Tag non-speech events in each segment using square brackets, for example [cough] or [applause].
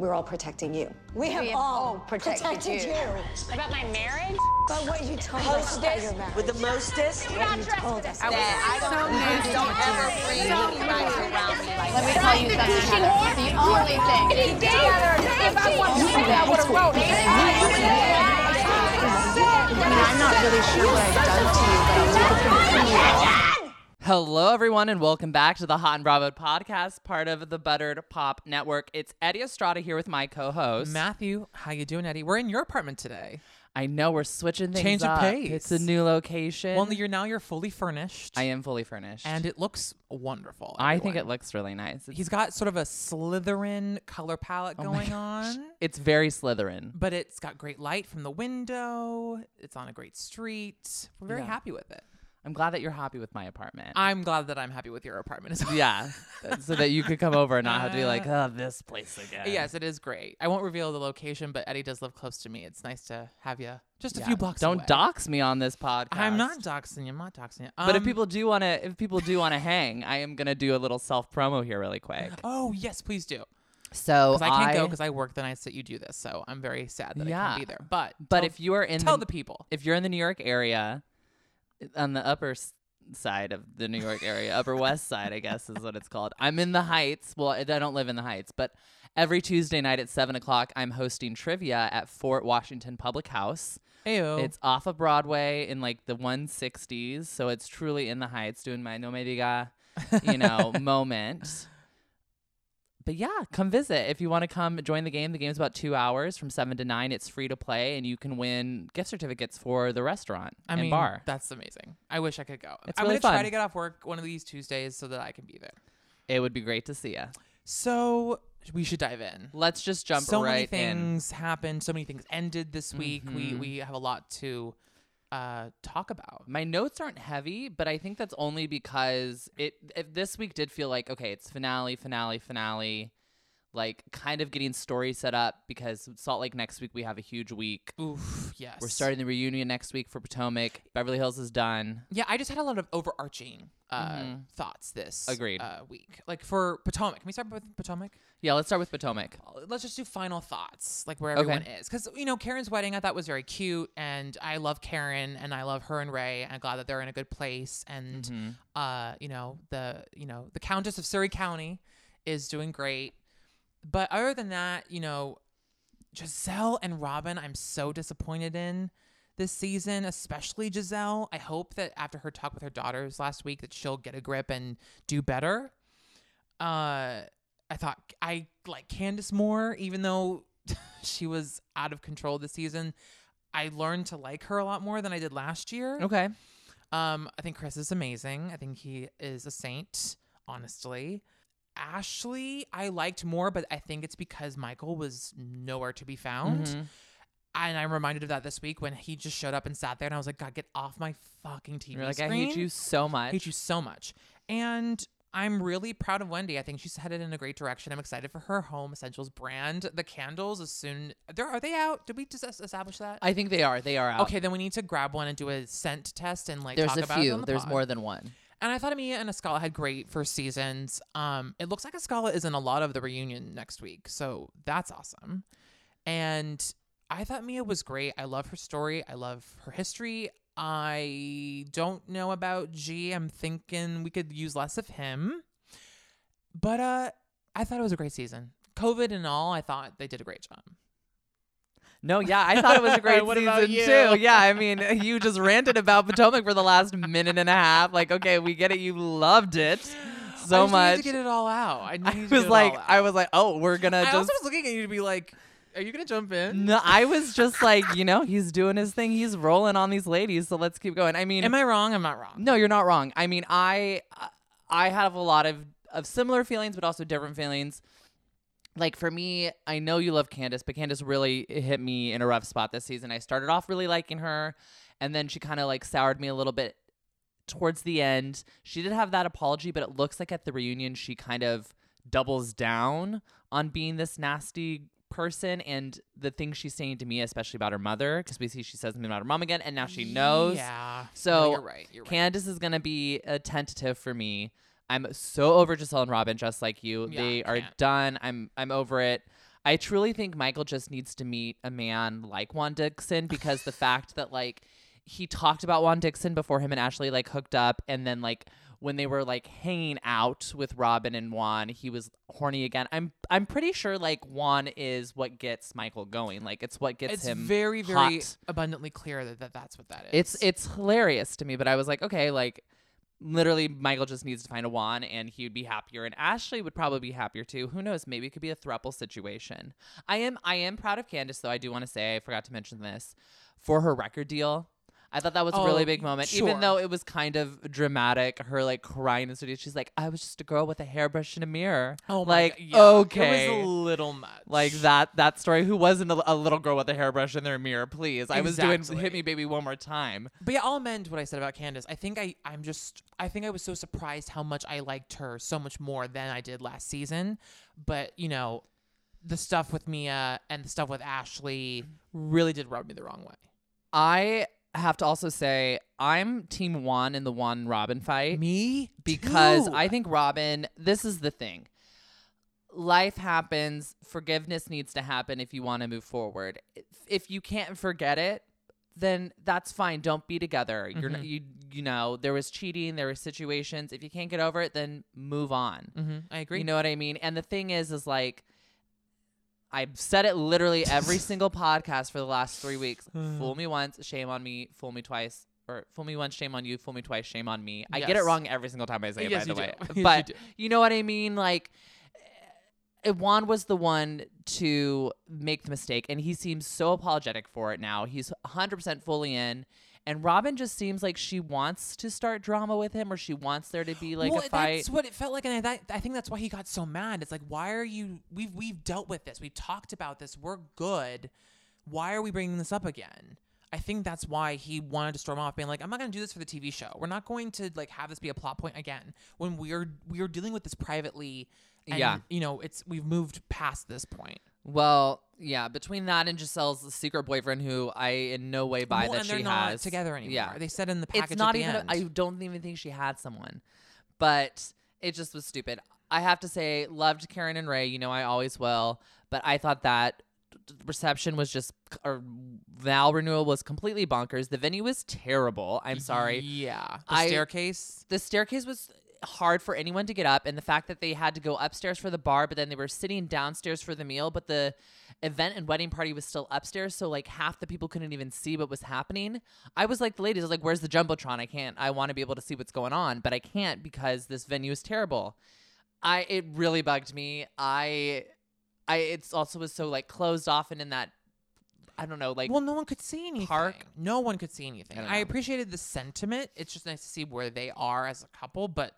we're all protecting you. We have, have all all protected protected, you. you. About my marriage? But what you told us about your marriage. with the mostest. what you told us. That I don't, please don't ever bring anybody around me like Let me tell you something. Heather. The only thing. If I want to say I would have wrote it. I mean, I'm not really sure what I've done to you, but I'll take it from you. Hello, everyone, and welcome back to the Hot and Bravo podcast, part of the Buttered Pop Network. It's Eddie Estrada here with my co-host. Matthew, how you doing, Eddie? We're in your apartment today. I know we're switching things Change of up. pace. It's a new location. Well, you're now you're fully furnished. I am fully furnished, and it looks wonderful. I think it everyone. looks really nice. It's, He's got sort of a Slytherin color palette Oh my going gosh. on, it's very Slytherin. but it's got great light from the window. It's on a great street. We're very Yeah. happy with it. I'm glad that you're happy with my apartment. I'm glad that I'm happy with your apartment as well. yeah, so that you could come over and not have to be like, [laughs] oh, this place again. Yes, it is great. I won't reveal the location, but Eddie does live close to me. It's nice to have you just a Yeah. few blocks away. Don't away. dox me on this podcast. I'm not doxing you. I'm not doxing you. But if Um, people do want to, if people do want to hang, I am gonna do a little self promo here really quick. Oh yes, please do. So I can't go because I work the nights that you do this, so I'm very sad that I can't be there. But But tell- if you are in tell the, the people, if you're in the New York area, on the upper s- side of the New York area, Upper West Side, I guess is what it's called. I'm in the Heights. Well, I don't live in the Heights, but every Tuesday night at seven o'clock, I'm hosting trivia at Fort Washington Public House. Ayo. It's off of Broadway in like the 160s, so it's truly in the Heights, doing my no me diga, you know, [laughs] moment. But yeah, come visit if you want to come join the game. The game's about two hours from seven to nine. It's free to play, and you can win gift certificates for the restaurant I and mean, bar. that's amazing. I wish I could go. It's I'm really gonna try to get off work one of these Tuesdays so that I can be there. It would be great to see you. So we should dive in. Let's just jump so right in. Many things happened. So many things ended this week. We Mhm. we have a lot to uh, talk about. My notes aren't heavy, but I think that's only because it, it this week did feel like okay, it's finale, finale, finale. Like kind of getting story set up because Salt Lake next week we have a huge week. Oof. Yes. We're starting the reunion next week for Potomac. Beverly Hills is done. Yeah, I just had a lot of overarching uh, Mhm. thoughts this Agreed. uh, week. Like for Potomac, can we start with Potomac? Yeah, let's start with Potomac. Uh, Let's just do final thoughts, like where Okay. everyone is, because you know Karen's wedding I thought was very cute, and I love Karen, and I love her and Ray, and I'm glad that they're in a good place, and Mhm. uh, you know the you know the Countess of Surry County is doing great, but other than that, you know, Gizelle and Robin, I'm so disappointed in this season, especially Gizelle. I hope that after her talk with her daughters last week, that she'll get a grip and do better. Uh, I thought I like Candiace more, even though [laughs] she was out of control this season. I learned to like her a lot more than I did last year. Okay. Um, I think Chris is amazing. I think he is a saint, honestly. Ashley, I liked more, but I think it's because Michael was nowhere to be found. Mhm. And I'm reminded of that this week when he just showed up and sat there, and I was like, God, get off my fucking TV You're like, screen. I hate you so much. I hate you so much. And I'm really proud of Wendy. I think she's headed in a great direction. I'm excited for her home essentials brand. The candles, as soon there are they out? Did we just establish that? I think they are. They are out. Okay, then we need to grab one and do a scent test and like There's talk a about it few. There's pod. more than one. And I thought Amia and Askale had great first seasons. Um, it looks like Askale is in a lot of the reunion next week, so that's awesome. And I thought Mia was great. I love her story. I love her history. I don't know about G. I'm thinking we could use less of him. But uh, I thought it was a great season. COVID and all, I thought they did a great job. No, yeah, I thought it was a [laughs] great season too. [laughs] Yeah, I mean, you just ranted about Potomac for the last minute and a half. Like, okay, we get it. You loved it so much. I just much. Needed to get it all out. I, I was like, I was like, oh, we're gonna I just. also was looking at you to be like, are you gonna jump in? no, I was just like, you know, he's doing his thing. He's rolling on these ladies, so let's keep going. I mean, Am I wrong? I'm not wrong. no, you're not wrong. I mean, I I have a lot of of similar feelings, but also different feelings. Like for me, I know you love Candiace, but Candiace really hit me in a rough spot this season. I started off really liking her, and then she kind of like soured me a little bit towards the end. She did have that apology, but it looks like at the reunion she kind of doubles down on being this nasty person and the things she's saying to me, especially about her mother, because we see she says something about her mom again, and now she knows. Yeah. So No, you're right. You're right. Candiace is gonna be a tentative for me. I'm so over Gizelle and Robin, just like you. Yeah, they are can't. done. I'm I'm over it. I truly think Michael just needs to meet a man like Juan Dixon because the [laughs] fact that like he talked about Juan Dixon before him and Ashley like hooked up and then like when they were like hanging out with Robin and Juan, he was horny again. I'm I'm pretty sure like Juan is what gets Michael going. Like it's what gets It's him very, very hot. abundantly clear that, that that's what that is. It's it's hilarious to me, but I was like, okay, like literally Michael just needs to find a Juan and he would be happier and Ashley would probably be happier too. Who knows? Maybe it could be a thruple situation. I am I am proud of Candiace though. I do want to say I forgot to mention this for her record deal. I thought that was a really Oh, big moment, sure. even though it was kind of dramatic. Her like crying in the studio. She's like, "I was just a girl with a hairbrush and a mirror." oh my like God, yeah, okay, It was a little much. like that that story. Who wasn't a, a little girl with a hairbrush and their mirror? Please, I was doing "Hit Me, Baby" one more time. But yeah, I'll amend what I said about Candiace. I think I, I'm just, I think I was so surprised how much I liked her so much more than I did last season. But you know, the stuff with Mia and the stuff with Ashley really did rub me the wrong way. I have to also say I'm team Juan in the Juan Robin fight Me because too. I think Robin. This is the thing. Life happens. Forgiveness needs to happen if you want to move forward. If, if you can't forget it, then that's fine. Don't be together. You're not, you you know there was cheating. There were situations. If you can't get over it, then move on. hmm I agree. You know what I mean? And the thing is, is like, I've said it literally every [laughs] single podcast for the last three weeks. [sighs] fool me once, shame on me. Fool me twice, or fool me once, shame on you. Fool me twice, shame on me. I get it Yes. wrong every single time I say it, Yes, by you the do. way. [laughs] Yes, you but do. you know what I mean? Like, eh, Juan was the one to make the mistake, and he seems so apologetic for it now. He's 100% fully in. And Robin just seems like she wants to start drama with him, or she wants there to be like well, a fight. that's what it felt like, and I, that, I think that's why he got so mad. It's like, why are you? We've we've dealt with this. We've talked about this. We're good. Why are we bringing this up again? I think that's why he wanted to storm off, being like, "I'm not going to do this for the TV show. We're not going to like have this be a plot point again when we're we're dealing with this privately." And, Yeah. you know, it's we've moved past this point. Well, yeah, between that and Gizelle's secret boyfriend, who I in no way buy well, that and she they're not has together anymore. Yeah, They said in the package it's not even. I don't even think she had someone, but it just was stupid. I have to say, loved Karen and Ray. You know, I always will, but I thought that reception was just or Val renewal was completely bonkers. The venue was terrible. I'm sorry. Yeah, the I- staircase. the staircase was hard for anyone to get up and the fact that they had to go upstairs for the bar but then they were sitting downstairs for the meal but the event and wedding party was still upstairs so like half the people couldn't even see what was happening i was like the ladies i was like where's the jumbotron i can't i want to be able to see what's going on but i can't because this venue is terrible i it really bugged me i i it's also was so like closed off and in that i don't know like well, no one could see anything. park. No one could see anything. I I, appreciated the sentiment. It's just nice to see where they are as a couple, but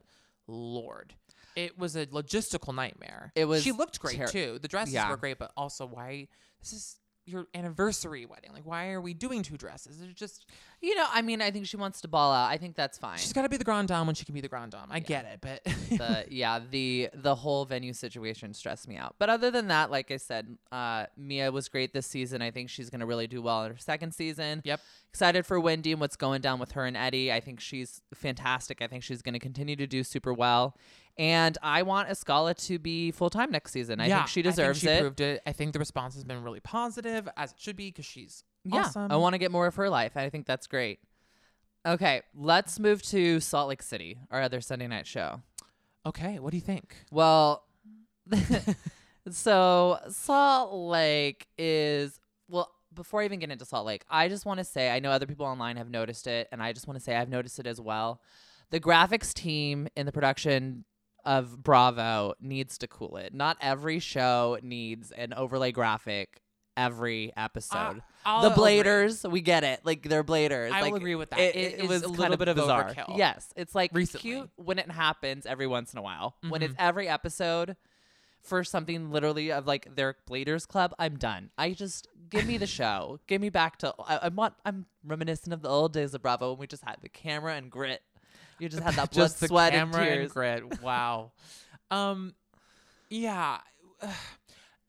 Lord, it was a logistical nightmare. It was She looked great ter- too. The dresses Yeah. were great, but also why this is your anniversary wedding? Like, why are we doing two dresses? It's just you know i mean i think she wants to ball out. I think that's fine. She's got to be the grand dame when she can be the grand dame. I get it, but [laughs] the yeah the the whole venue situation stressed me out. But other than that like i said uh mia was great this season. I think she's gonna really do well in her second season. Yep. excited for wendy and what's going down with her and eddie. I think she's fantastic. I think she's gonna continue to do super well and i want askale to be full-time next season i yeah, think she deserves she it Proved it. I think the response has been really positive, as it should be, because she's yeah awesome. i want to get more of her life i think that's great okay let's move to salt lake city our other sunday night show Okay, what do you think? Well, [laughs] so Salt Lake is well. Before I even get into Salt Lake, I just want to say I know other people online have noticed it, and I just want to say I've noticed it as well. The graphics team in the production of Bravo needs to cool it. Not every show needs an overlay graphic every episode. I'll the agree. bladers, we get it. Like they're bladers. I will agree with that. It, It it was a little bit of bizarre. overkill. Yes, it's like Recently. cute when it happens every once in a while. When it's Mhm. every episode for something literally of like their Bladers Club, I'm done. I just give me the [laughs] show. give me back to. I, I want. I'm reminiscent of the old days of Bravo when we just had the camera and grit. You just had that [laughs] blood, just sweat, and tears. grit. Wow. [laughs] um, yeah. [sighs]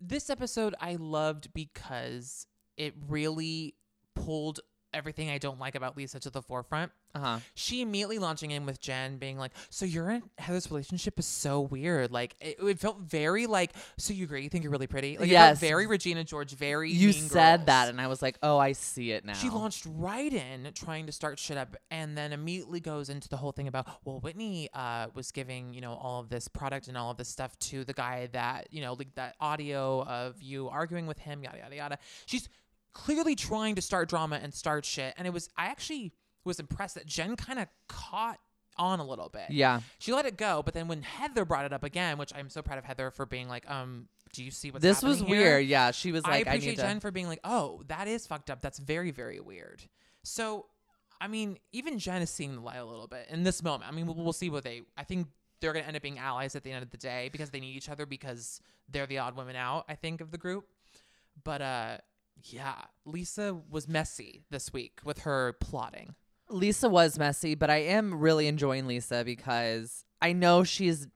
This episode I loved because it really pulled everything I don't like about Lisa to the forefront. Uh huh. She immediately launching in with Jen, being like, "So you're in Heather's relationship is so weird. Like it, it felt very like, so you agree? You think you're really pretty? Like Yes. very Regina George, very You said Girls. that, and I was like, oh, I see it now. She launched right in trying to start shit up and then immediately goes into the whole thing about, well, Whitney uh, was giving, you know, all of this product and all of this stuff to the guy that, you know, like that audio of you arguing with him, yada, yada, yada. She's clearly trying to start drama and start shit. And it was, I actually was impressed that Jen kind of caught on a little bit. Yeah. She let it go. But then when Heather brought it up again, which I'm so proud of Heather for being like, um, do you see what's This was here? weird. Yeah. She was like, I I, appreciate to. Jen for being like, oh, that is fucked up. That's very, very weird. So, I mean, even Jen is seeing the light a little bit in this moment. I mean, we'll, we'll see what they. I think they're gonna end up being allies at the end of the day because they need each other because they're the odd women out. I think of the group, but uh, yeah, Lisa was messy this week with her plotting. Lisa was messy, but I am really enjoying Lisa because I know she's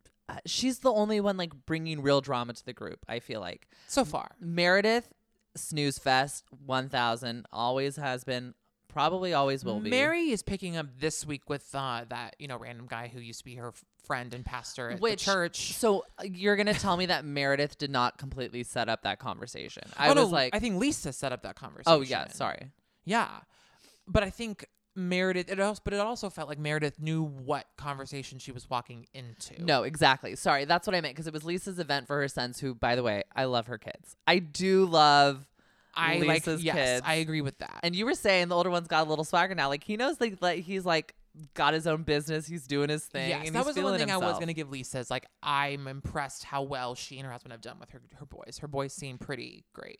she's the only one like bringing real drama to the group. I feel like So far, Meredith, snooze fest, one thousand, always has been, probably always will be. Mary is picking up this week with uh, that you know random guy who used to be her f- friend and pastor at Which the church. So uh, you're gonna tell me that Meredith did not completely set up that conversation? I oh, was no, like, I think Lisa set up that conversation. oh yeah, sorry. Yeah, but I think Meredith. It also, but it also felt like Meredith knew what conversation she was walking into. No, exactly. Sorry, that's what I meant because it was Lisa's event for her sons. Who, by the way, I love her kids. I do love. I Lisa's like. Yes, kids. I agree with that. And you were saying the older one's got a little swagger now. Like he knows like, like he's like got his own business. He's doing his thing. yes, that was the one thing I was going to give Lisa. Is like I'm impressed how well she and her husband have done with her her boys. Her boys seem pretty great.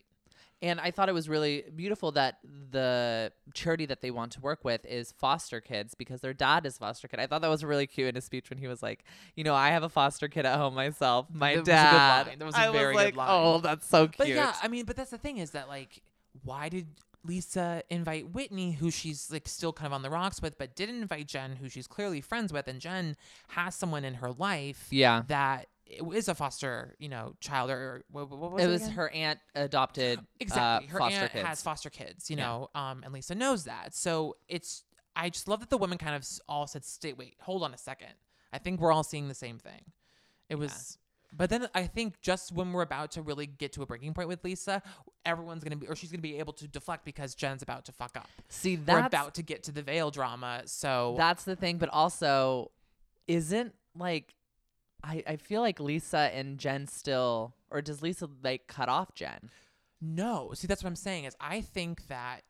And I thought it was really beautiful that the charity that they want to work with is foster kids because their dad is foster kid. I thought that was really cute in his speech when he was like, you know, I have a foster kid at home myself. My That was a good dad. line. That was a I very was good like, line. Oh, that's so cute. But yeah, I mean, but that's the thing is that like, why did Lisa invite Whitney, who she's like still kind of on the rocks with, but didn't invite Jen, who she's clearly friends with, and Jen has someone in her life, Yeah. that is a foster, you know, child or what, what was it it? was again? her aunt adopted [gasps] exactly. uh, her aunt kids. has foster kids, you Yeah. know, um, and Lisa knows that. So it's I just love that the women kind of all said, "Stay, wait, hold on a second. I think we're all seeing the same thing." It was. But then I think just when we're about to really get to a breaking point with Lisa, everyone's gonna be, or she's gonna be able to deflect because Jen's about to fuck up. See, We're about to get to the Vail drama, so that's the thing. But also, isn't like, I I feel like Lisa and Jen still, or does Lisa like cut off Jen? No, see that's what I'm saying is I think that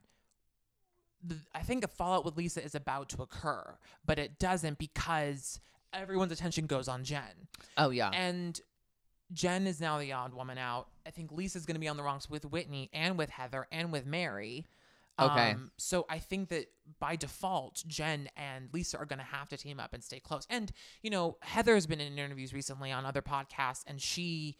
the, I think a fallout with Lisa is about to occur, but it doesn't because everyone's attention goes on Jen. Oh yeah. And Jen is now the odd woman out. I think Lisa's going to be on the wrongs with Whitney and with Heather and with Mary. Okay. Um, so I think that by default, Jen and Lisa are going to have to team up and stay close. And, you know, Heather has been in interviews recently on other podcasts, and she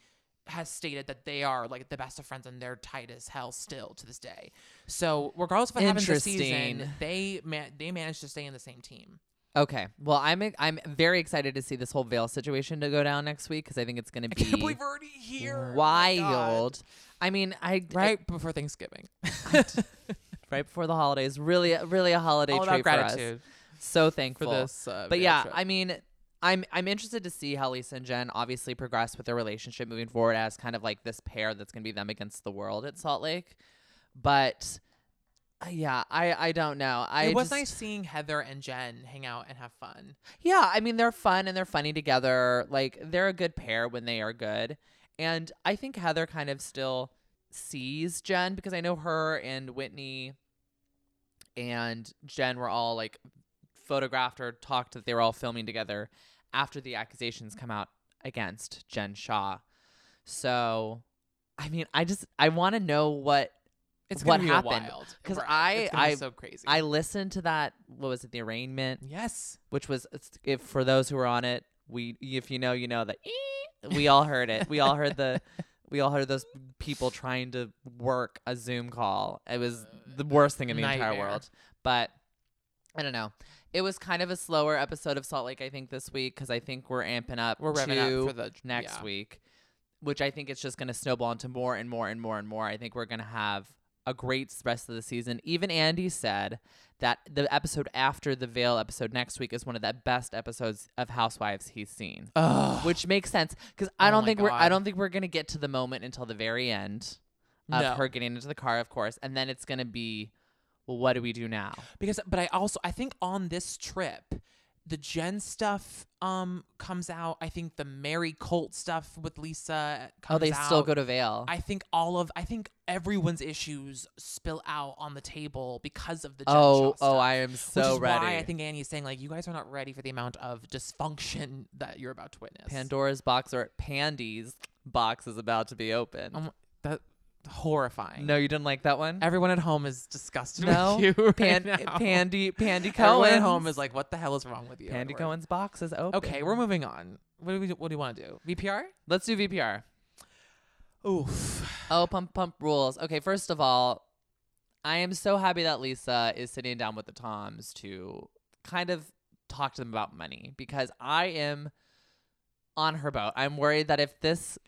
has stated that they are like the best of friends and they're tight as hell still to this day. So regardless of what happens this season, they ma- they managed to stay in the same team. Okay. Well, I'm I'm very excited to see this whole Vail situation to go down next week because I think it's going to I be can't believe we're already here. Oh wild. I mean, I Right before Thanksgiving. Right before the holidays. Really, really a holiday All treat about for us. gratitude So for this. Uh, but yeah, trip. I mean, I'm I'm interested to see how Lisa and Jen obviously progress with their relationship moving forward as kind of like this pair that's going to be them against the world at Salt Lake. But uh, yeah, I I don't know. I it was just- nice seeing Heather and Jen hang out and have fun. Yeah, I mean they're fun and they're funny together. Like they're a good pair when they are good. And I think Heather kind of still sees Jen because I know her and Whitney and Jen were all like photographed or talked that they were all filming together after the accusations come out against Jen Shaw. So I mean, I just I want to know what It's What happened? because. I- It's gonna be I- so crazy. I listened to that what was it the arraignment yes. which was if for those who were on it, we if you know you know that we all heard it. We all heard the [laughs] we all heard those people trying to work a Zoom call. It was uh, the worst thing in the entire world. But I don't know. It was kind of a slower episode of Salt Lake, I think, this week because I think we're amping up We're revving to up for the next yeah. week, which I think it's just going to snowball into more and more and more and more. I think we're going to have a great rest of the season. Even Andy said that the episode after the Vail episode next week is one of the best episodes of Housewives he's seen, Ugh. which makes sense because I Oh don't think we're I don't think we're gonna get to the moment until the very end of No. her getting into the car, of course, and then it's gonna be, well, what do we do now? because but I also I think on this trip the Jen stuff um comes out. I think the Mary Colt stuff with Lisa comes Oh, they still go to Vail. I think all of I think everyone's issues spill out on the table because of the Jen oh, Shaw oh, I am which so is ready. why I think Andy is saying like you guys are not ready for the amount of dysfunction [laughs] that you're about to witness. Pandora's box or Pandy's box is about to be open. Um, that horrifying. no, you didn't like that one. Everyone at home is disgusted no, [laughs] with you right Pan- now. Pandy, Pandy [laughs] Everyone at home is like, "What the hell is wrong with you?" Pandy Edward?" Cohen's box is open. Okay, we're moving on. What do we? What do you want to do? VPR? Let's do VPR. Oof. Oh, pump pump rules. Okay, first of all, I am so happy that Lisa is sitting down with the Toms to kind of talk to them about money because I am on her boat. I'm worried that if this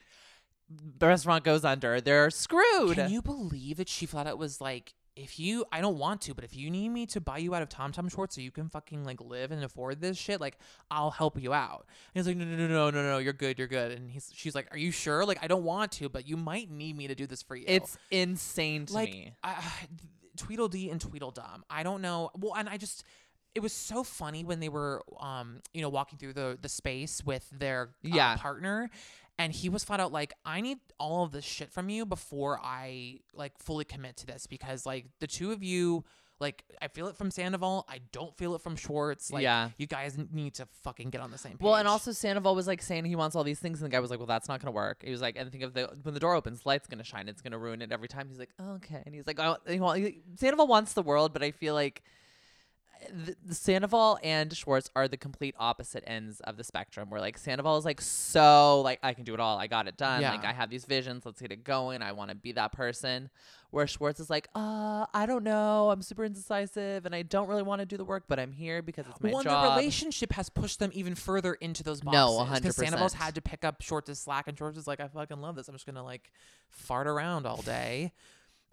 restaurant goes under, they're screwed. Can you believe that she flat out was like, if you, I don't want to, but if you need me to buy you out of Tom Tom shorts so you can fucking like live and afford this shit, like I'll help you out. And he's like, no, no, no, no, no, no, you're good, you're good. And he's, she's like, are you sure? Like I don't want to, but you might need me to do this for you. it's insane to like me. I, Tweedledee and Tweedledum. I don't know. Well, and I just. It was so funny when they were, um, you know, walking through the the space with their uh, Yeah. partner, and he was flat out like, "I need all of this shit from you before I like fully commit to this because like the two of you." Like I feel it from Sandoval, I don't feel it from Schwartz. Like Yeah. you guys need to fucking get on the same page. Well, and also Sandoval was like saying he wants all these things, and the guy was like, "Well, that's not gonna work." He was like, "And think of the when the door opens, light's gonna shine. It's gonna ruin it every time." He's like, oh, "Okay," and he's like, "Oh, he Sandoval wants the world, but I feel like." The, the Sandoval and Schwartz are the complete opposite ends of the spectrum. Where like Sandoval is like so like I can do it all, I got it done. Like I have these visions, let's get it going. I want to be that person. Where Schwartz is like, uh, I don't know, I'm super indecisive, and I don't really want to do the work, but I'm here because it's my well, job. the relationship has pushed them even further into those boxes. No, Because 100%. Sandoval's had to pick up Schwartz's slack, and Schwartz is like, I fucking love this. I'm just gonna like fart around all day.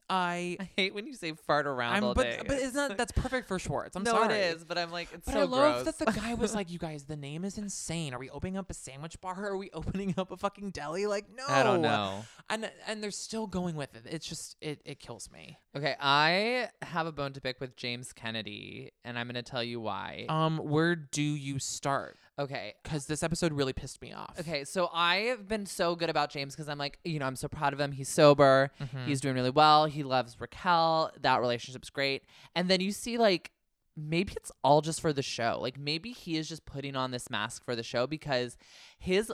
I, I hate when you say fart around I'm, all but day. but isn't that that's perfect for Schwartz? I'm no, sorry. it is, but I'm like, it's But so I love gross. that the guy was [laughs] like, "You guys, the name is insane. Are we opening up a sandwich bar? Are we [laughs] opening up a fucking deli? Like, no, I don't know. And and they're still going with it. It's just it it kills me. Okay, I have a bone to pick with James Kennedy, and I'm going to tell you why. Um, where do you start? Okay. Because this episode really pissed me off. Okay, so I've been so good about James because I'm like, you know, I'm so proud of him. He's sober. Mm-hmm. He's doing really well. He loves Raquel. That relationship's great. And then you see, like, maybe it's all just for the show. Like, maybe he is just putting on this mask for the show because his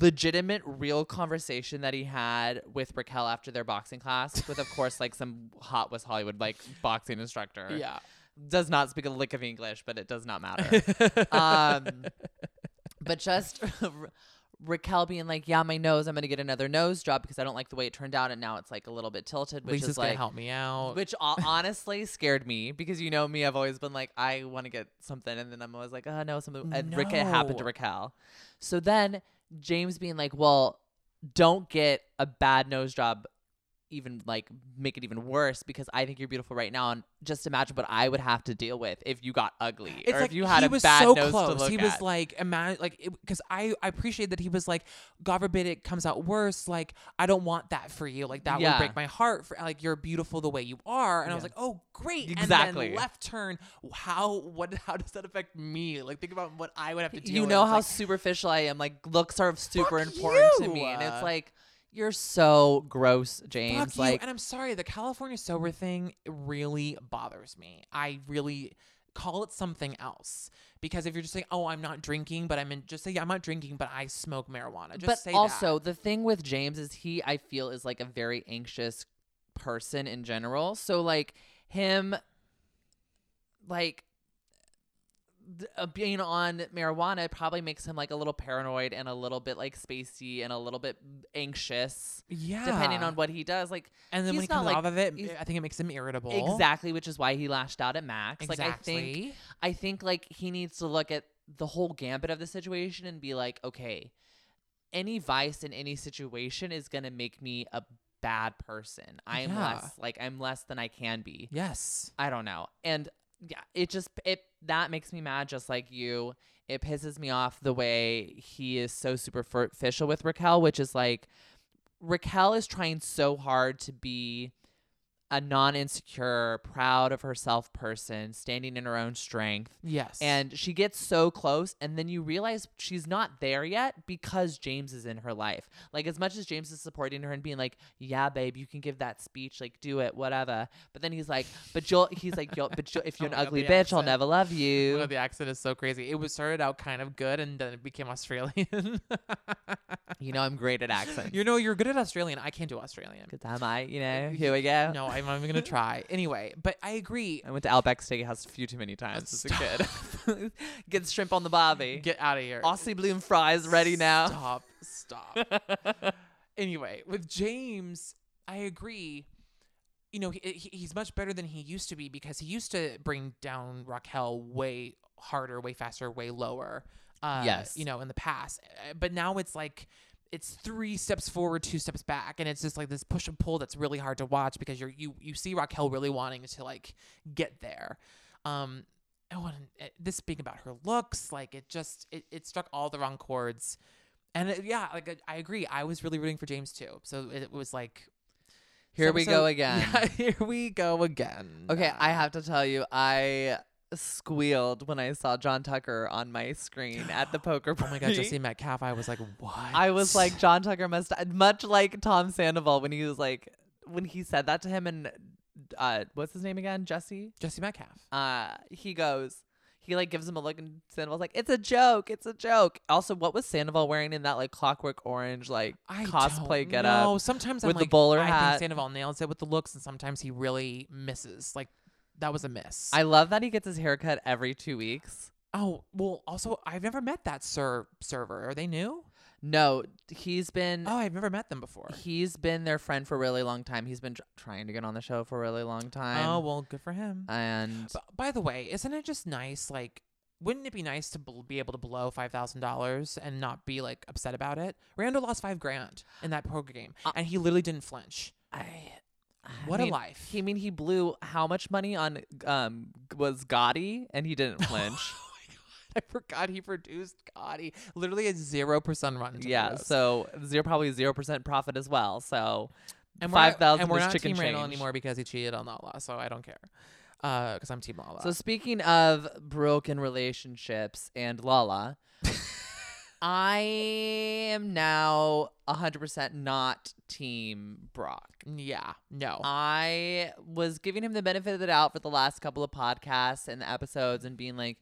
legitimate, real conversation that he had with Raquel after their boxing class, with, of course, like some hot West Hollywood, like, boxing instructor. Yeah. Does not speak a lick of English, but it does not matter. [laughs] um, [laughs] but just [laughs] Raquel being like, "Yeah, my nose. I'm gonna get another nose job because I don't like the way it turned out, and now it's like a little bit tilted." Which Lisa's is like, help me out. which ho- honestly scared me because you know me, I've always been like, I want to get something, and then I'm always like, oh no, something. And Rick, it happened to Raquel. So then James being like, well, don't get a bad nose job. Even like make it even worse because I think you're beautiful right now, and just imagine what I would have to deal with if you got ugly It's or like if you had a was bad so nose close. to look he was at. like, imagine, like, because I I appreciate that he was like, God forbid it comes out worse. Like, I don't want that for you. Like, that Yeah. would break my heart. For like, you're beautiful the way you are. And I was like, oh, great. Exactly. And then left turn. How what? How does that affect me? Like, think about what I would have to deal. you know how like, superficial I am. Like looks are super important to me, and it's like you're so gross, James. Fuck you. like And I'm sorry, the California sober thing really bothers me. I really call it something else because if you're just saying, "Oh, I'm not drinking," but I'm in, just say, yeah, "I'm not drinking, but I smoke marijuana." Just but also that. the thing with James is he I feel is like a very anxious person in general. So like him like Uh, being on marijuana probably makes him like a little paranoid and a little bit like spacey and a little bit anxious yeah, depending on what he does like And then when he comes like- off of it, I think it makes him irritable. exactly which is why he lashed out at Max like I think I think like he needs to look at the whole gambit of the situation and be like, okay, any vice in any situation is gonna make me a bad person. I'm Yeah. less like I'm less than I can be. Yes. I don't know. And yeah, it just it that makes me mad just like you. It pisses me off the way he is so superficial with Raquel, which is like Raquel is trying so hard to be a non-insecure, proud of herself person, standing in her own strength. Yes. And she gets so close, and then you realize she's not there yet because James is in her life. Like, as much as James is supporting her and being like, "Yeah, babe, you can give that speech, like, do it, whatever." But then he's like, "But you'll," he's like, "You'll, but you'll, if you're [laughs] Oh an God, ugly bitch, I'll never love Oh, you." the accent is so crazy. It was started out kind of good and then it became Australian. You know, I'm great at [laughs] accents. you know, you're good at Australian. I can't do Australian. Good time, I, you uh, know, here we go. No, I'm not even gonna try. Anyway, but I agree. I went to Outback Steakhouse a few too many times as a kid. [laughs] Get shrimp on the barbie. Get out of here. Aussie bloom fries ready now. Stop. Stop. [laughs] anyway, with James, I agree. You know, he, he, he's much better than he used to be because he used to bring down Raquel way harder, way faster, way lower. Uh, Yes. You know, in the past. Uh, But now it's like it's three steps forward, two steps back, and it's just like this push and pull that's really hard to watch because you're you you see Raquel really wanting to like get there. Um, oh, and uh, this being about her looks, like it just it, it struck all the wrong chords. And it, yeah, like I- I agree. I was really rooting for James too. So it was like, Here this we go again. [laughs] Yeah, here we go again. Okay, I have to tell you, I squealed when I saw John Tucker on my screen at the [gasps] poker Oh party. my god, Jesse Metcalfe. I was like, what? [laughs] I was like, John Tucker must, much like Tom Sandoval when he was like, when he said that to him and, uh, what's his name again? Jesse? Jesse Metcalfe. Uh, he goes, he like gives him a look and Sandoval's like, it's a joke, it's a joke. Also, what was Sandoval wearing in that like clockwork orange, like I cosplay don't get know. up? Sometimes with I'm the like, bowler I hat. think Sandoval nails it with the looks, and sometimes he really misses. Like that was a miss. I love that he gets his haircut every two weeks. oh well. Also, I've never met that sir server. Are they new? No, he's been Oh, I've never met them before. He's been their friend for a really long time. He's been tr- trying to get on the show for a really long time. Oh well, good for him. and B- by the way, isn't it just nice? Like, wouldn't it be nice to bl- be able to blow five thousand dollars and not be like upset about it? Randall lost five grand in that poker game, Uh, and he literally didn't flinch. I, What a life. He I mean he blew how much money on um was Gotti and he didn't [laughs] flinch. I forgot he produced Gotti. Literally a zero percent run. yeah, so zero probably zero percent profit as well. So and five thousand not chicken Team Randall anymore because he cheated on Lala, so I don't care. Uh, Because I'm Team Lala. So speaking of broken relationships and Lala, I am now hundred percent not team Brock. yeah, no. I was giving him the benefit of the doubt for the last couple of podcasts and the episodes and being like,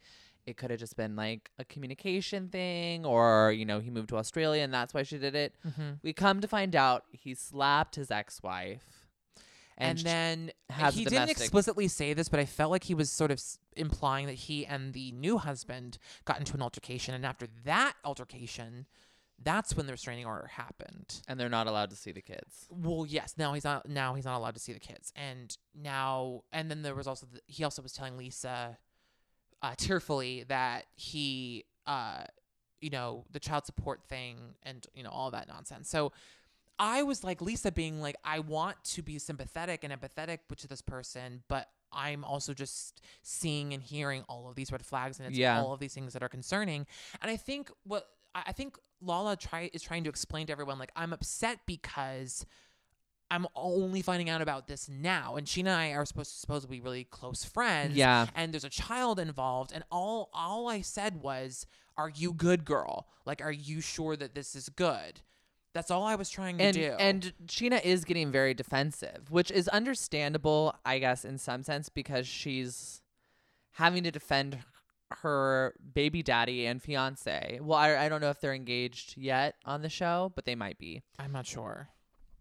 it could have just been like a communication thing or, you know, he moved to Australia and that's why she did it. Mhm. We come to find out he slapped his ex wife. and, sh- then has he didn't domestic- explicitly say this, but I felt like he was sort of s- implying that he and the new husband got into an altercation, and after that altercation, that's when the restraining order happened. and they're not allowed to see the kids. Well, yes, now he's not now he's not allowed to see the kids, and now and then there was also the, he also was telling Lisa, uh, tearfully that he, uh, you know, the child support thing and you know all that nonsense. So. I was like Lisa being like, I want to be sympathetic and empathetic to this person, but I'm also just seeing and hearing all of these red flags and it's Yeah. all of these things that are concerning. And I think what I think Lala try is trying to explain to everyone like I'm upset because I'm only finding out about this now. And Scheana and I are supposed to supposed to be really close friends. Yeah. And there's a child involved. And all all I said was, Are you good, girl? Like, are you sure that this is good? That's all I was trying to And do. and Scheana is getting very defensive, which is understandable, I guess, in some sense, because she's having to defend her baby daddy and fiance. Well, I, I don't know if they're engaged yet on the show, but they might be. I'm not sure.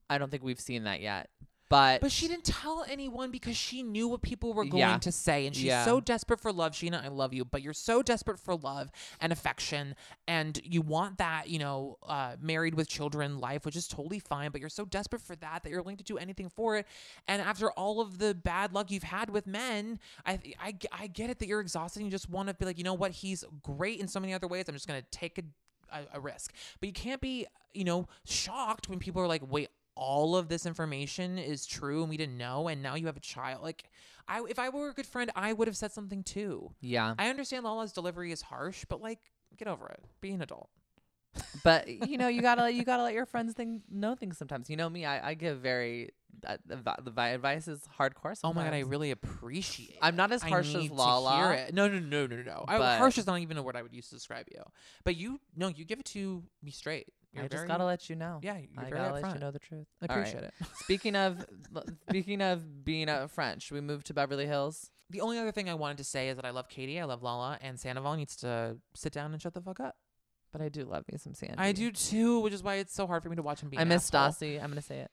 I don't think we've seen that yet. But But she didn't tell anyone because she knew what people were going Yeah. to say. And she's Yeah. so desperate for love. Scheana, I love you, but you're so desperate for love and affection. And you want that, you know, uh, married with children life, which is totally fine. But you're so desperate for that that you're willing to do anything for it. And after all of the bad luck you've had with men, I, I, I get it that you're exhausted and you just want to be like, you know what? He's great in so many other ways. I'm just going to take a, a, a risk. But you can't be, you know, shocked when people are like, wait, all of this information is true and we didn't know and now you have a child like I if I were a good friend I would have said something too. Yeah. I understand Lala's delivery is harsh, but like get over it. Be an adult. [laughs] but [laughs] you know you gotta you gotta let your friends think know things sometimes you know me i, I give very uh, the, the advice is hardcore sometimes. Oh my god, I really appreciate. I'm not as harsh as Lala. No, no, no, no, no, no. I, harsh is not even a word I would use to describe you. But you, no, you give it to me straight. You're i just very- gotta let you know Yeah, you're i gotta let you know the truth I All right. appreciate it. speaking of [laughs] speaking of being a french should we move to beverly hills The only other thing I wanted to say is that I love Katie, I love Lala, and Sandoval needs to sit down and shut the fuck up. but i do love me some sandy I do too, which is why it's so hard for me to watch him be. i miss stassi i'm gonna say it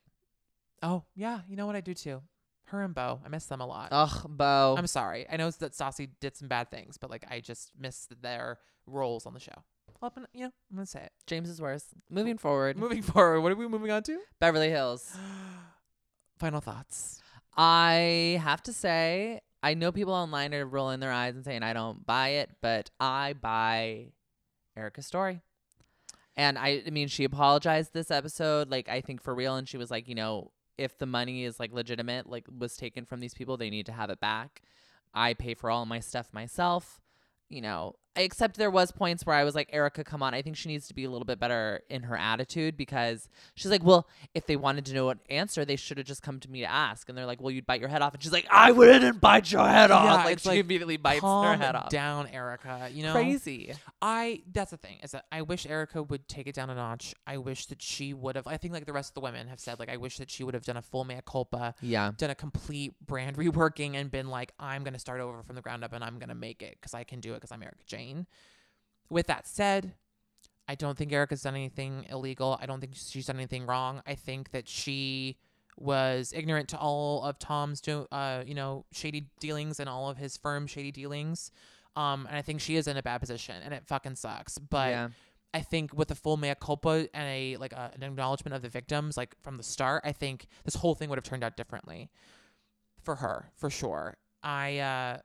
Oh yeah, you know what I do too. Her and Beau, I miss them a lot. ugh beau I'm sorry. I know that Stassi did some bad things, but like I just miss their roles on the show. Well, I'm gonna- you know, I'm gonna say it. james is worse moving forward Moving forward, what are we moving on to? beverly hills [gasps] Final thoughts. I have to say, I know people online are rolling their eyes and saying I don't buy it, but I buy Erika's story. And I, I mean, she apologized this episode, like I think for real, and she was like, you know, if the money is like legitimate, like was taken from these people, they need to have it back. I pay for all my stuff myself, you know. Except there was points where I was like, Erika, come on. I think she needs to be a little bit better in her attitude because she's like, well, if they wanted to know an answer, they should have just come to me to ask. And they're like, well, you'd bite your head off. And she's like, I wouldn't bite your head off. Yeah, like she like, immediately bites her head off. down, Erika. You know, Crazy. I that's the thing is that I wish Erika would take it down a notch. I wish that she would have. I think like the rest of the women have said, like I wish that she would have done a full mea culpa, Yeah. done a complete brand [laughs] reworking, and been like, I'm gonna start over from the ground up, and I'm gonna make it because I can do it because I'm Erika Jayne. With that said, I don't think Erika's done anything illegal. I don't think she's done anything wrong. I think that she was ignorant to all of Tom's, do, uh, you know, shady dealings and all of his firm shady dealings. Um, and I think she is in a bad position, and it fucking sucks. But yeah. I think with a full mea culpa and a like a, an acknowledgement of the victims, like from the start, I think this whole thing would have turned out differently for her, for sure. I uh,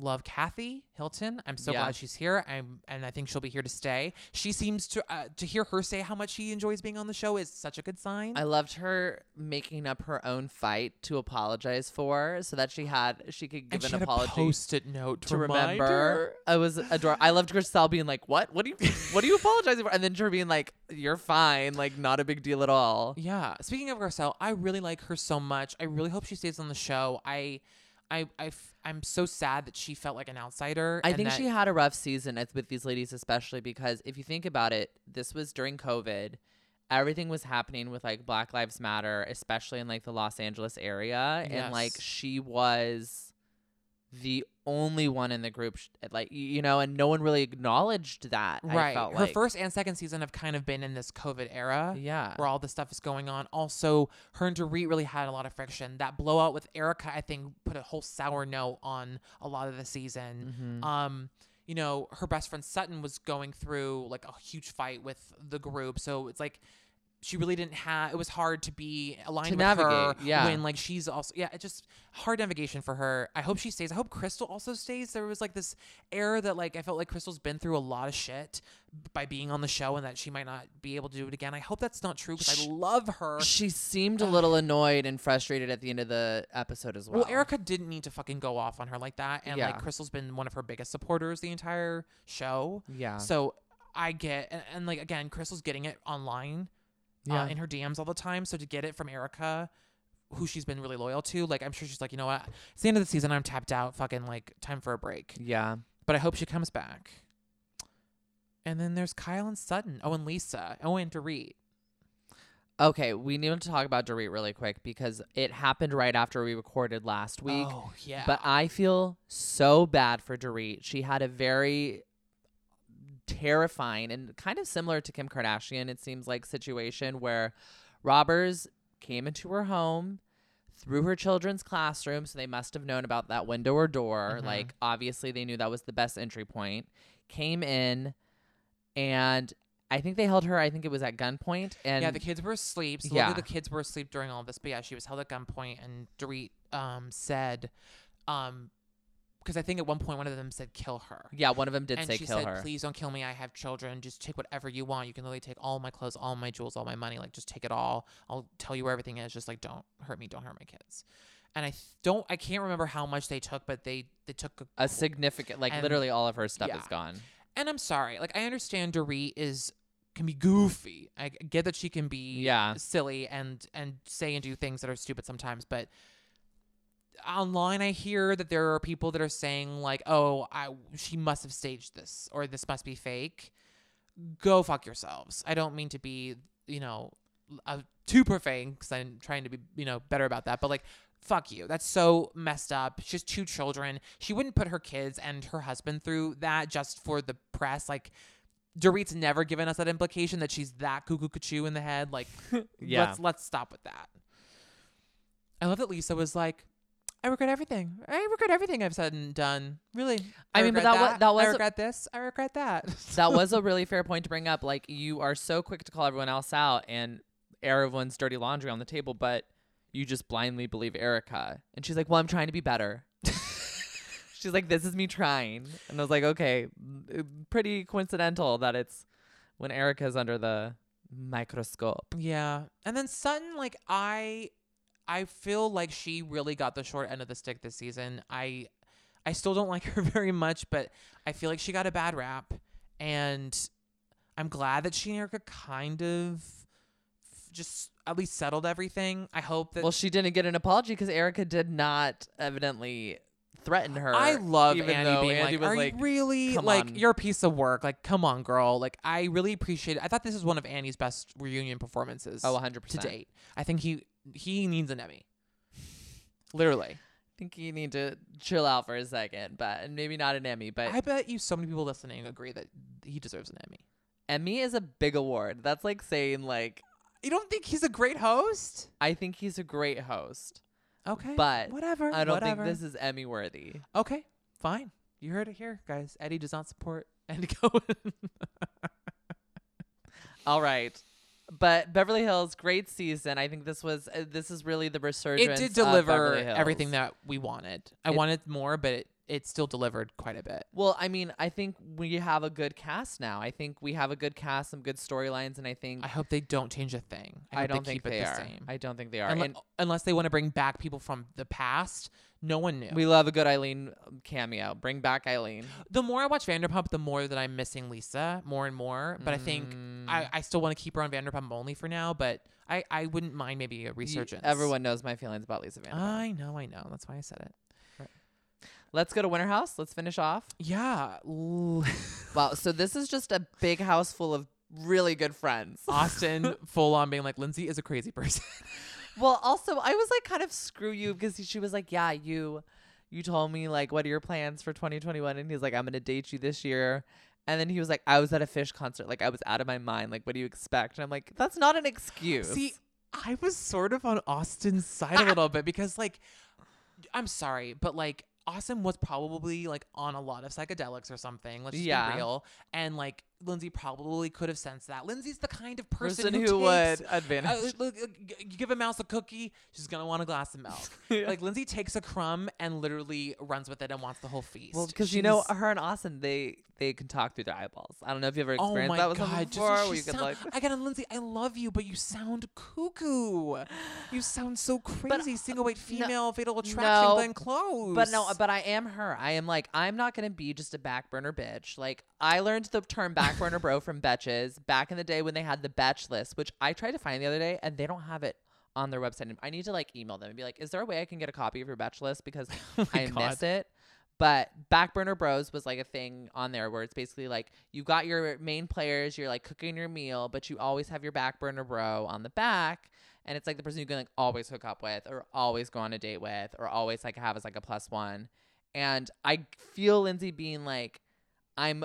love Kathy Hilton. I'm so Yeah. glad she's here. I'm and I think she'll be here to stay. She seems to uh, to hear her say how much she enjoys being on the show is such a good sign. I loved her making up her own fight to apologize for so that she had, she could give and she an had apology. post-it note to, to remember. her. I was adorable. I loved Crystal being like, "What? What are you? What are you apologizing for?" And then her being like, "You're fine. Like, not a big deal at all." Yeah. Speaking of Garcelle, I really like her so much. I really hope she stays on the show. I, I, I, am so sad that she felt like an outsider. I think that- she had a rough season as- with these ladies, especially because if you think about it, this was during COVID. Everything was happening with like Black Lives Matter, especially in like the Los Angeles area, and like she was the only one in the group, like you know, and no one really acknowledged that. I right. Her like. first and second season have kind of been in this COVID era. yeah, Where all this stuff is going on. Also, her and Dorit really had a lot of friction. That blowout with Erika, I think, put a whole sour note on a lot of the season. Mhm. um you know her best friend sutton was going through like a huge fight with the group so it's like she really didn't have it was hard to be aligned with her navigate, yeah. when like she's also yeah it's just hard navigation for her i hope she stays i hope crystal also stays there was like this air that like i felt like crystal's been through a lot of shit by being on the show and that she might not be able to do it again i hope that's not true because i love her She seemed a little annoyed and frustrated at the end of the episode as well. Well, Erika didn't need to fucking go off on her like that, and like Crystal's been one of her biggest supporters the entire show. Yeah. So I get, and, and like again, Crystal's getting it online, Yeah. uh, in her DMs all the time. So to get it from Erika, who she's been really loyal to, like I'm sure she's like, you know what, it's the end of the season, I'm tapped out. Fucking like time for a break. yeah. But I hope she comes back. And then there's Kyle and Sutton. Oh, and Lisa. Oh, and Dorit. Okay, we need to talk about Dorit really quick because it happened right after we recorded last week. Oh yeah. But I feel so bad for Dorit. She had a very terrifying and kind of similar to Kim Kardashian, it seems like, situation where robbers came into her home through her children's classroom. So they must have known about that window or door. Mhm. Like, obviously, they knew that was the best entry point. Came in and I think they held her, I think it was at gunpoint. And yeah, the kids were asleep. So Yeah. the kids were asleep during all of this. But yeah, she was held at gunpoint, and Dorit um, said, um, because I think at one point one of them said kill her. Yeah, one of them did and say she kill said, her. "Please don't kill me. I have children. Just take whatever you want. You can literally take all my clothes, all my jewels, all my money. Like just take it all. I'll tell you where everything is. Just like don't hurt me. Don't hurt my kids." And I th- don't. I can't remember how much they took, but they they took a A significant, like And- literally all of her stuff is gone. And I'm sorry. Like I understand Dorit is can be goofy. I get that she can be Yeah. silly and and say and do things that are stupid sometimes, but online I hear that there are people that are saying like, "Oh, I she must have staged this or this must be fake." Go fuck yourselves. I don't mean to be, you know, uh, too profane because I'm trying to be, you know, better about that. But like, fuck you. That's so messed up. She has two children. She wouldn't put her kids and her husband through that just for the press. Like, Dorit's never given us that implication that she's that cuckoo cuckoo in the head. Like, [laughs] Yeah. let's let's stop with that. I love that Lisa was like, I regret everything. I regret everything I've said and done. Really. I mean, but regret that wa- that was I regret this. I regret that. [laughs] that was a really fair point to bring up. Like you are so quick to call everyone else out and air everyone's dirty laundry on the table, but you just blindly believe Erika. And she's like, "Well, I'm trying to be better." [laughs] she's like, "This is me trying," and I was like, "Okay, mm, pretty coincidental that it's when Erika's under the microscope." Yeah. And then Sutton, like I I feel like she really got the short end of the stick this season. I I still don't [laughs] like her very much, but I feel like she got a bad rap and I'm glad that she and Erika kind of just at least settled everything. I hope that Well, she didn't get an apology because Erika did not evidently threaten her. I love even Andy being Andy like, was "Are like, you really "Come like on." you're a piece of work? Like, come on, girl! Like, I really appreciate it. I thought this is one of Andy's best reunion performances. Oh, 100%. to date. I think he he needs an Emmy. Literally, I think you need to chill out for a second, but and maybe not an Emmy, but I bet you so many people listening agree that he deserves an Emmy. Emmy is a big award. That's like saying like You don't think he's a great host? I think he's a great host, Okay, but whatever. I don't whatever. think this is Emmy worthy. Okay, fine. You heard it here, guys. Eddie does not support Andy [laughs] Cohen. All right. But Beverly Hills, great season. I think this was uh, this is really the resurgence. it did of deliver Beverly everything that we wanted. I It- wanted more, but it, it still delivered quite a bit. Well, I mean, I think we have a good cast now. I think we have a good cast, some good storylines, and I think I hope they don't change a thing. I, I, don't they think they the are. same. I don't think they are. Unle- and unless they want to bring back people from the past, no one knew. we love a good Eileen um, cameo. Bring back Eileen. the more I watch Vanderpump, the more that I'm missing Lisa more and more. But I think Mm. I, I still want to keep her on Vanderpump only for now. But I, I wouldn't mind maybe a You- resurgence. everyone knows my feelings about Lisa Vanderpump. I know, I know. That's why I said it. Let's go to Winter House. Let's finish off. Yeah. [laughs] Wow. So this is just a big house full of really good friends. Austin [laughs] full on being like, Lindsay is a crazy person. [laughs] Well, also I was like kind of screw you because she was like, yeah, you, you told me like what are your plans for 2021, and he's like, I'm gonna date you this year. And then he was like, I was at a Phish concert, like I was out of my mind. Like, what do you expect? And I'm like, that's not an excuse. See, I was sort of on Austin's side a little bit because, like, I'm sorry, but like, Austin was probably like on a lot of psychedelics or something. Let's just Yeah. be real. And like, Lindsay probably could have sensed that. Lindsay's the kind of person, person, who, who, takes, would advantage. uh, look, uh, you give a mouse a cookie, she's gonna want a glass of milk. [laughs] Like Lindsay takes a crumb and literally runs with it and wants the whole feast. well, because you know her and Austin, they they can talk through their eyeballs. I don't know if you ever Oh experienced my that with god! Just before. so where you could like, I got a Lindsay. I love you, but you sound cuckoo. You sound so crazy. Single White Female, fatal attraction, no, Glenn Close. But no, but I am her. I am like, I'm not gonna be just a back burner bitch. Like I learned the term back burner bro from Betches back in the day when they had the Betch list, which I tried to find the other day, and they don't have it on their website. I need to like email them and be like, is there a way I can get a copy of your Betch list because [laughs] oh I God. miss it. But back burner bros was like a thing on there where it's basically like you got your main players, you're like cooking your meal, but you always have your back burner bro on the back. And it's like the person you can like always hook up with or always go on a date with or always like have as like a plus one. And I feel Lindsay being like, I'm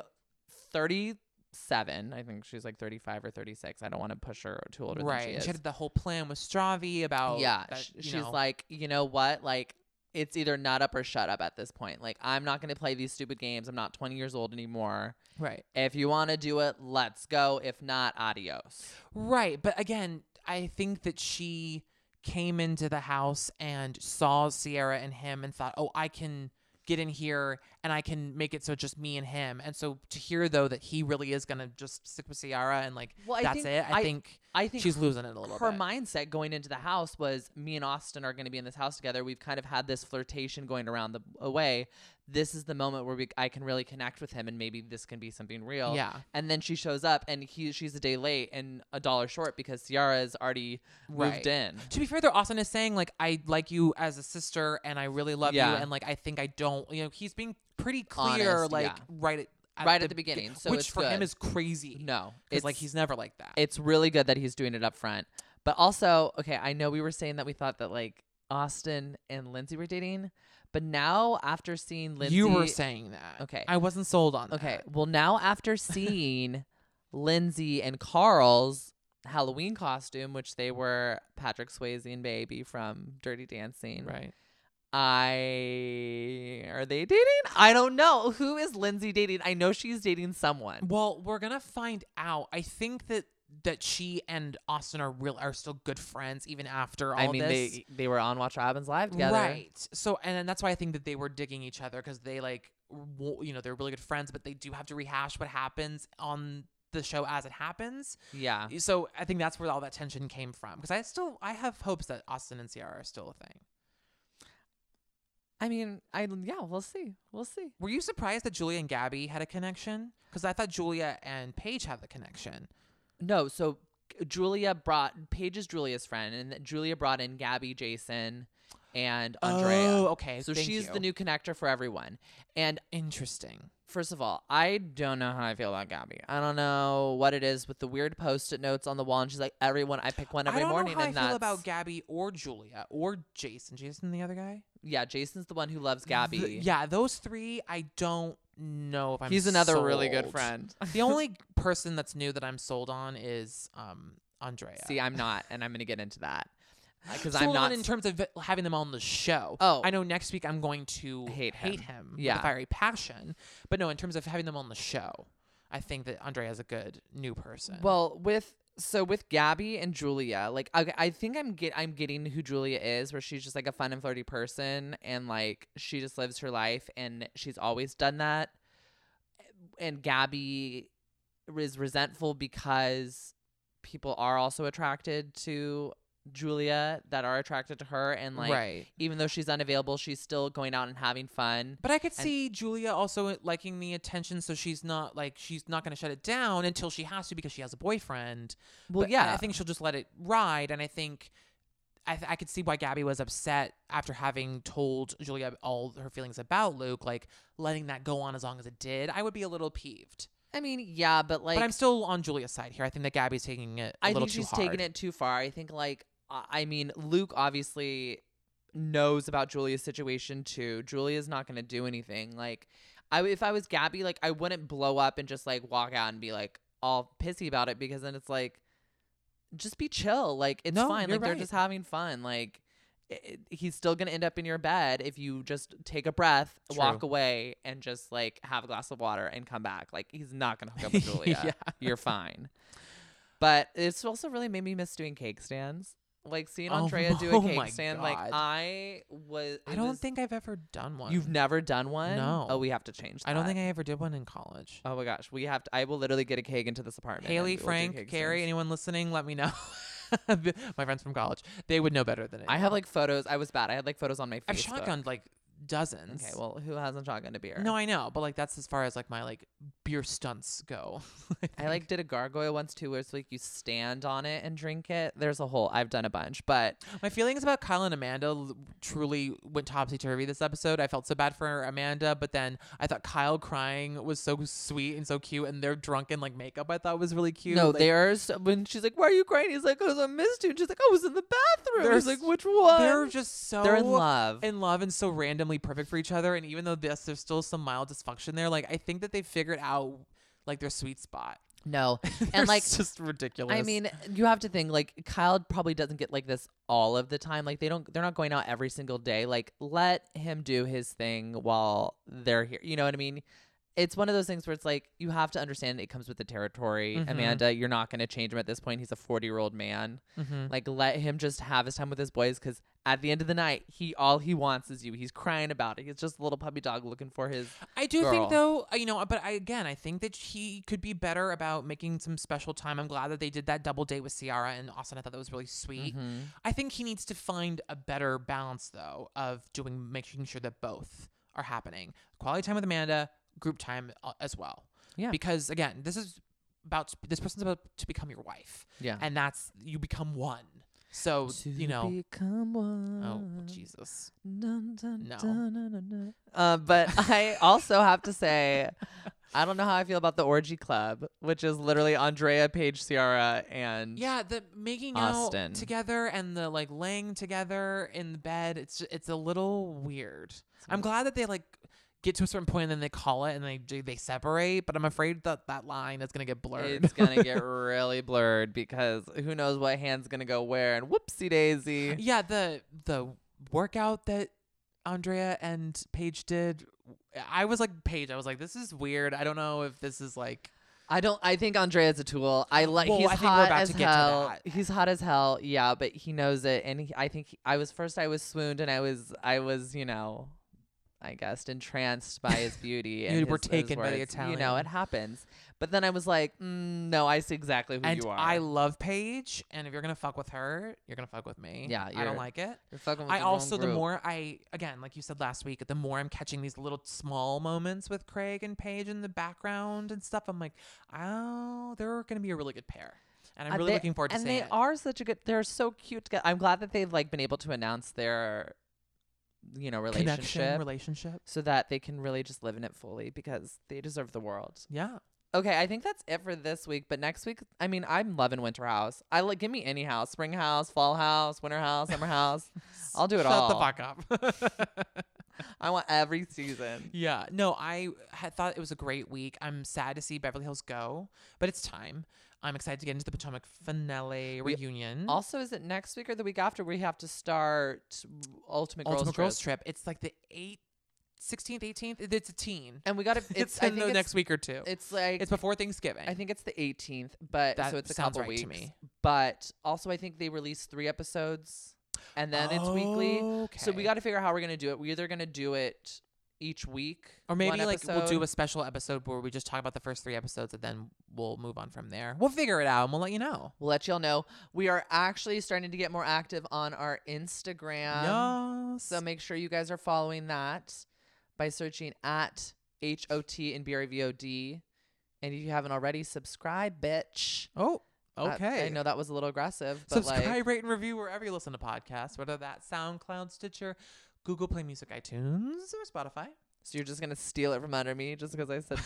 37. I think she's like 35 or 36. I don't want to push her too older right. than she is. She had the whole plan with Stravi about yeah. that, she's know. like, you know what? Like, it's either nut up or shut up at this point. Like, I'm not going to play these stupid games. I'm not 20 years old anymore. right, If you want to do it, let's go. If not, adios. right. But again, I think that she came into the house and saw Ciara and him and thought, oh, I can get in here and I can make it so it's just me and him. And so to hear though that he really is gonna just stick with Ciara and like Well, that's think- it. I, I- think I think she's losing it a little her bit. mindset going into the house was me and Austin are going to be in this house together. We've kind of had this flirtation going around the away. This is the moment where we I can really connect with him and maybe this can be something real. Yeah. And then she shows up and he she's a day late and a dollar short because Ciara's already Right. moved in. To be fair, though, Austin is saying like I like you as a sister and I really love Yeah. you and like I think I don't. You know, he's being pretty clear, Honest, like yeah. right at, Right at the beginning, so which for him is crazy. No, it's like he's never like that. It's really good that he's doing it up front. But also, okay, I know we were saying that we thought that like Austin and Lindsay were dating, but now after seeing Lindsay you were saying that. Okay. I wasn't sold on that. Okay. Well, now after seeing Lindsay and Carl's Halloween costume, which they were Patrick Swayze and Baby from Dirty Dancing, Right. I are they dating? I don't know. Who is Lindsay dating? I know she's dating someone. Well, we're gonna find out. I think that that she and Austin are real are still good friends even after all I mean, this. they they were on Watch What Happens Live together. Right. So, and then that's why I think that they were digging each other because they like, you know, they're really good friends, but they do have to rehash what happens on the show as it happens. Yeah. So I think that's where all that tension came from. Because I still, I have hopes that Austin and Ciara are still a thing. I mean, I yeah, we'll see. We'll see. Were you surprised that Julia and Gabby had a connection? Because I thought Julia and Paige had the connection. No, so Julia brought Paige is Julia's friend, and Julia brought in Gabby, Jason, and Andrea. Oh, okay. So she's you. the new connector for everyone. And Interesting. First of all, I don't know how I feel about Gabby. I don't know what it is with the weird post-it notes on the wall, and she's like, "Everyone, I pick one every I don't morning." know how and I feel that's about Gabby or Julia or Jason. Jason, the other guy. yeah, Jason's the one who loves Gabby. The- yeah, those three. I don't know if I'm. he's another really good friend. the only [laughs] person that's new that I'm sold on is um Andrea. See, I'm not, and I'm gonna get into that because I'm not in terms of having them on the show. Oh. I know next week I'm going to Hate hate him. him. Yeah. with a fiery passion. But no, in terms of having them on the show, I think that Andrea is a good new person. Well, with so with Gabby and Julia, like I, I think I'm get I'm getting who Julia is, where she's just like a fun and flirty person, and like she just lives her life, and she's always done that. And Gabby is resentful because people are also attracted to Julia that are attracted to her, and like right. even though she's unavailable, she's still going out and having fun. But I could And- see Julia also liking the attention, so she's not like she's not going to shut it down until she has to because she has a boyfriend. Well, But yeah, I think she'll just let it ride, and I think I, th- I could see why Gabby was upset after having told Julia all her feelings about Luke, like letting that go on as long as it did. I would be a little peeved, I mean, yeah, but like but I'm still on Julia's side here. I think that Gabby's taking it. I I think she's taking it too far. I think like I mean Luke obviously knows about Julia's situation too. Julia's not going to do anything. Like I if I was Gabby like I wouldn't blow up and just like walk out and be like all pissy about it because then it's like just be chill. Like it's No, fine. Like they're just having fun. Like i i- he's still going to end up in your bed if you just take a breath, walk away and just like have a glass of water and come back. Like he's not going to hook up with [laughs] Julia. Yeah. You're fine. But it's also really made me miss doing cake stands. Like seeing Oh Andrea [laughs] do oh a my cake stand. Like I was. I don't was- think I've ever done one. you've never done one. No. Oh, we have to change. That. I don't think I ever did one in college. Oh my gosh, we have to. I will literally get a cake into this apartment. Haley, Frank, Carrie, stands. anyone listening, let me know. [laughs] My friends from college, they would know better than I I have like photos. I was bad. I had like photos on my face. I've shotgunned like dozens. Okay, well, who hasn't shotgunned a beer? no, I know, but like that's as far as like my like beer stunts go. [laughs] I like did a gargoyle once too, where it's like you stand on it and drink it. There's a whole. I've done a bunch, but My feelings about Kyle and Amanda l- truly went topsy turvy this episode. I felt so bad for Amanda, but then I thought Kyle crying was so sweet and so cute, and their drunken like makeup I thought was really cute. no, like, there's when she's like, "Why are you crying?" He's like, "Cause I missed you." And she's like, "I was in the bathroom." He's like, "Which one?" they're just so They're in love. in love and so randomly perfect for each other. And even though this, there's still some mild dysfunction there, like I think that they figured out like their sweet spot. no, [laughs] and like just ridiculous. I mean, you have to think like Kyle probably doesn't get like this all of the time. Like they don't they're not going out every single day. Like let him do his thing while they're here. You know what I mean? It's one of those things where it's like you have to understand it comes with the territory. Mhm. Amanda, you're not going to change him at this point. He's a 40-year-old man. Mhm. Like let him just have his time with his boys cuz at the end of the night, he all he wants is you. He's crying about it. He's just a little puppy dog looking for his. I do girl. think though, uh, you know, but I again, I think that he could be better about making some special time. I'm glad that they did that double date with Ciara and Austin. I thought that was really sweet. Mm-hmm. I think he needs to find a better balance though of doing making sure that both are happening. Quality time with Amanda, group time uh, as well. Yeah. Because again, this is about this person's about to become your wife, Yeah. and that's you become one. So you know. become one. Oh Jesus! Dun, dun, No. dun. Uh, but [laughs] I also have to say, I don't know how I feel about the orgy club, which is literally Andrea, Paige, Ciara, and Yeah, the making Austin. out together and the like laying together in the bed. It's ju- it's a little weird. I'm glad that they like get to a certain point and then they call it and they do they separate. But I'm afraid that that line is gonna get blurred. it's gonna get [laughs] really blurred because who knows what hand's gonna go where and whoopsie daisy. yeah, the the workout that Andrea and Paige did. I was like Paige. I was like, this is weird. I don't know if this is like. I don't. I think Andrea's a tool. I like. Well, he's I hot as to get to hell. He's hot as hell. Yeah, but he knows it, and he, I think he, I was first. I was swooned, and I was. I was. You know. I guess entranced by his beauty. [laughs] and You were his- his taken by the words. You know, it happens. But then I was like, mm, no, I see exactly who And you are. I love Paige, and if you're gonna fuck with her, you're gonna fuck with me. Yeah, I don't like it. You're fucking with I the also the more I again, like you said last week, the more I'm catching these little small moments with Craig and Paige in the background and stuff. I'm like, oh, they're gonna be a really good pair, and I'm Uh, really they- looking forward to and seeing they it. are such a good. They're so cute. Together. I'm glad that they've like been able to announce their, you know, relationship, connection relationship. so that they can really just live in it fully because they deserve the world. Yeah, Okay, I think that's it for this week. But next week, I mean, I'm loving Winter House. I like give me any house, spring house, fall house, winter house, summer house. [laughs] I'll do it Shut all. the fuck up. [laughs] [laughs] I want every season. yeah, no, I had thought it was a great week. I'm sad to see Beverly Hills go, but it's time. I'm excited to get into the Potomac finale We reunion. Also, is it next week or the week after we have to start Ultimate Girls, Ultimate Girls Trip? Trip. It's like the 8th, 16th, 18th. It's a teen. And we got to. [laughs] It's, in the it's, next week or two. It's like It's before Thanksgiving. I think it's the 18th, but That so it's a sounds couple right to me. But also, I think they release three episodes, and then it's weekly. So we Okay. got to figure out how we're gonna do it. We're either gonna do it each week, or maybe one like we'll do episode. a special episode where we just talk about the first three episodes and then we'll move on from there. We'll figure it out and we'll let you know. We'll let y'all know. We are actually starting to get more active on our Instagram. yes. So make sure you guys are following that by searching at H O T and B R V O D. And if you haven't already, subscribe, bitch. oh, okay. I know that was a little aggressive, but Subscribe, like, rate, and review wherever you listen to podcasts, whether that's SoundCloud, Stitcher, Google Play Music, iTunes, or Spotify. so you're just gonna steal it from under me just because I said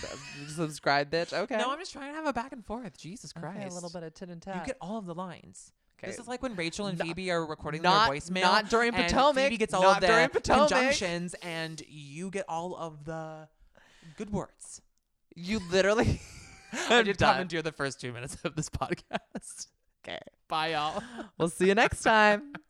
subscribe, bitch. Okay. No, I'm just trying to have a back and forth. Jesus Okay, Christ. a little bit of tit and tat. You get all of the lines. Okay. This is like when Rachel and No- Phoebe are recording not- their voicemail. not during Potomac, Phoebe gets all not of the conjunctions, and you get all of the good words. you literally. [laughs] I did done. commandeer the first two minutes of this podcast. Okay. Bye, y'all. We'll see you next time. [laughs]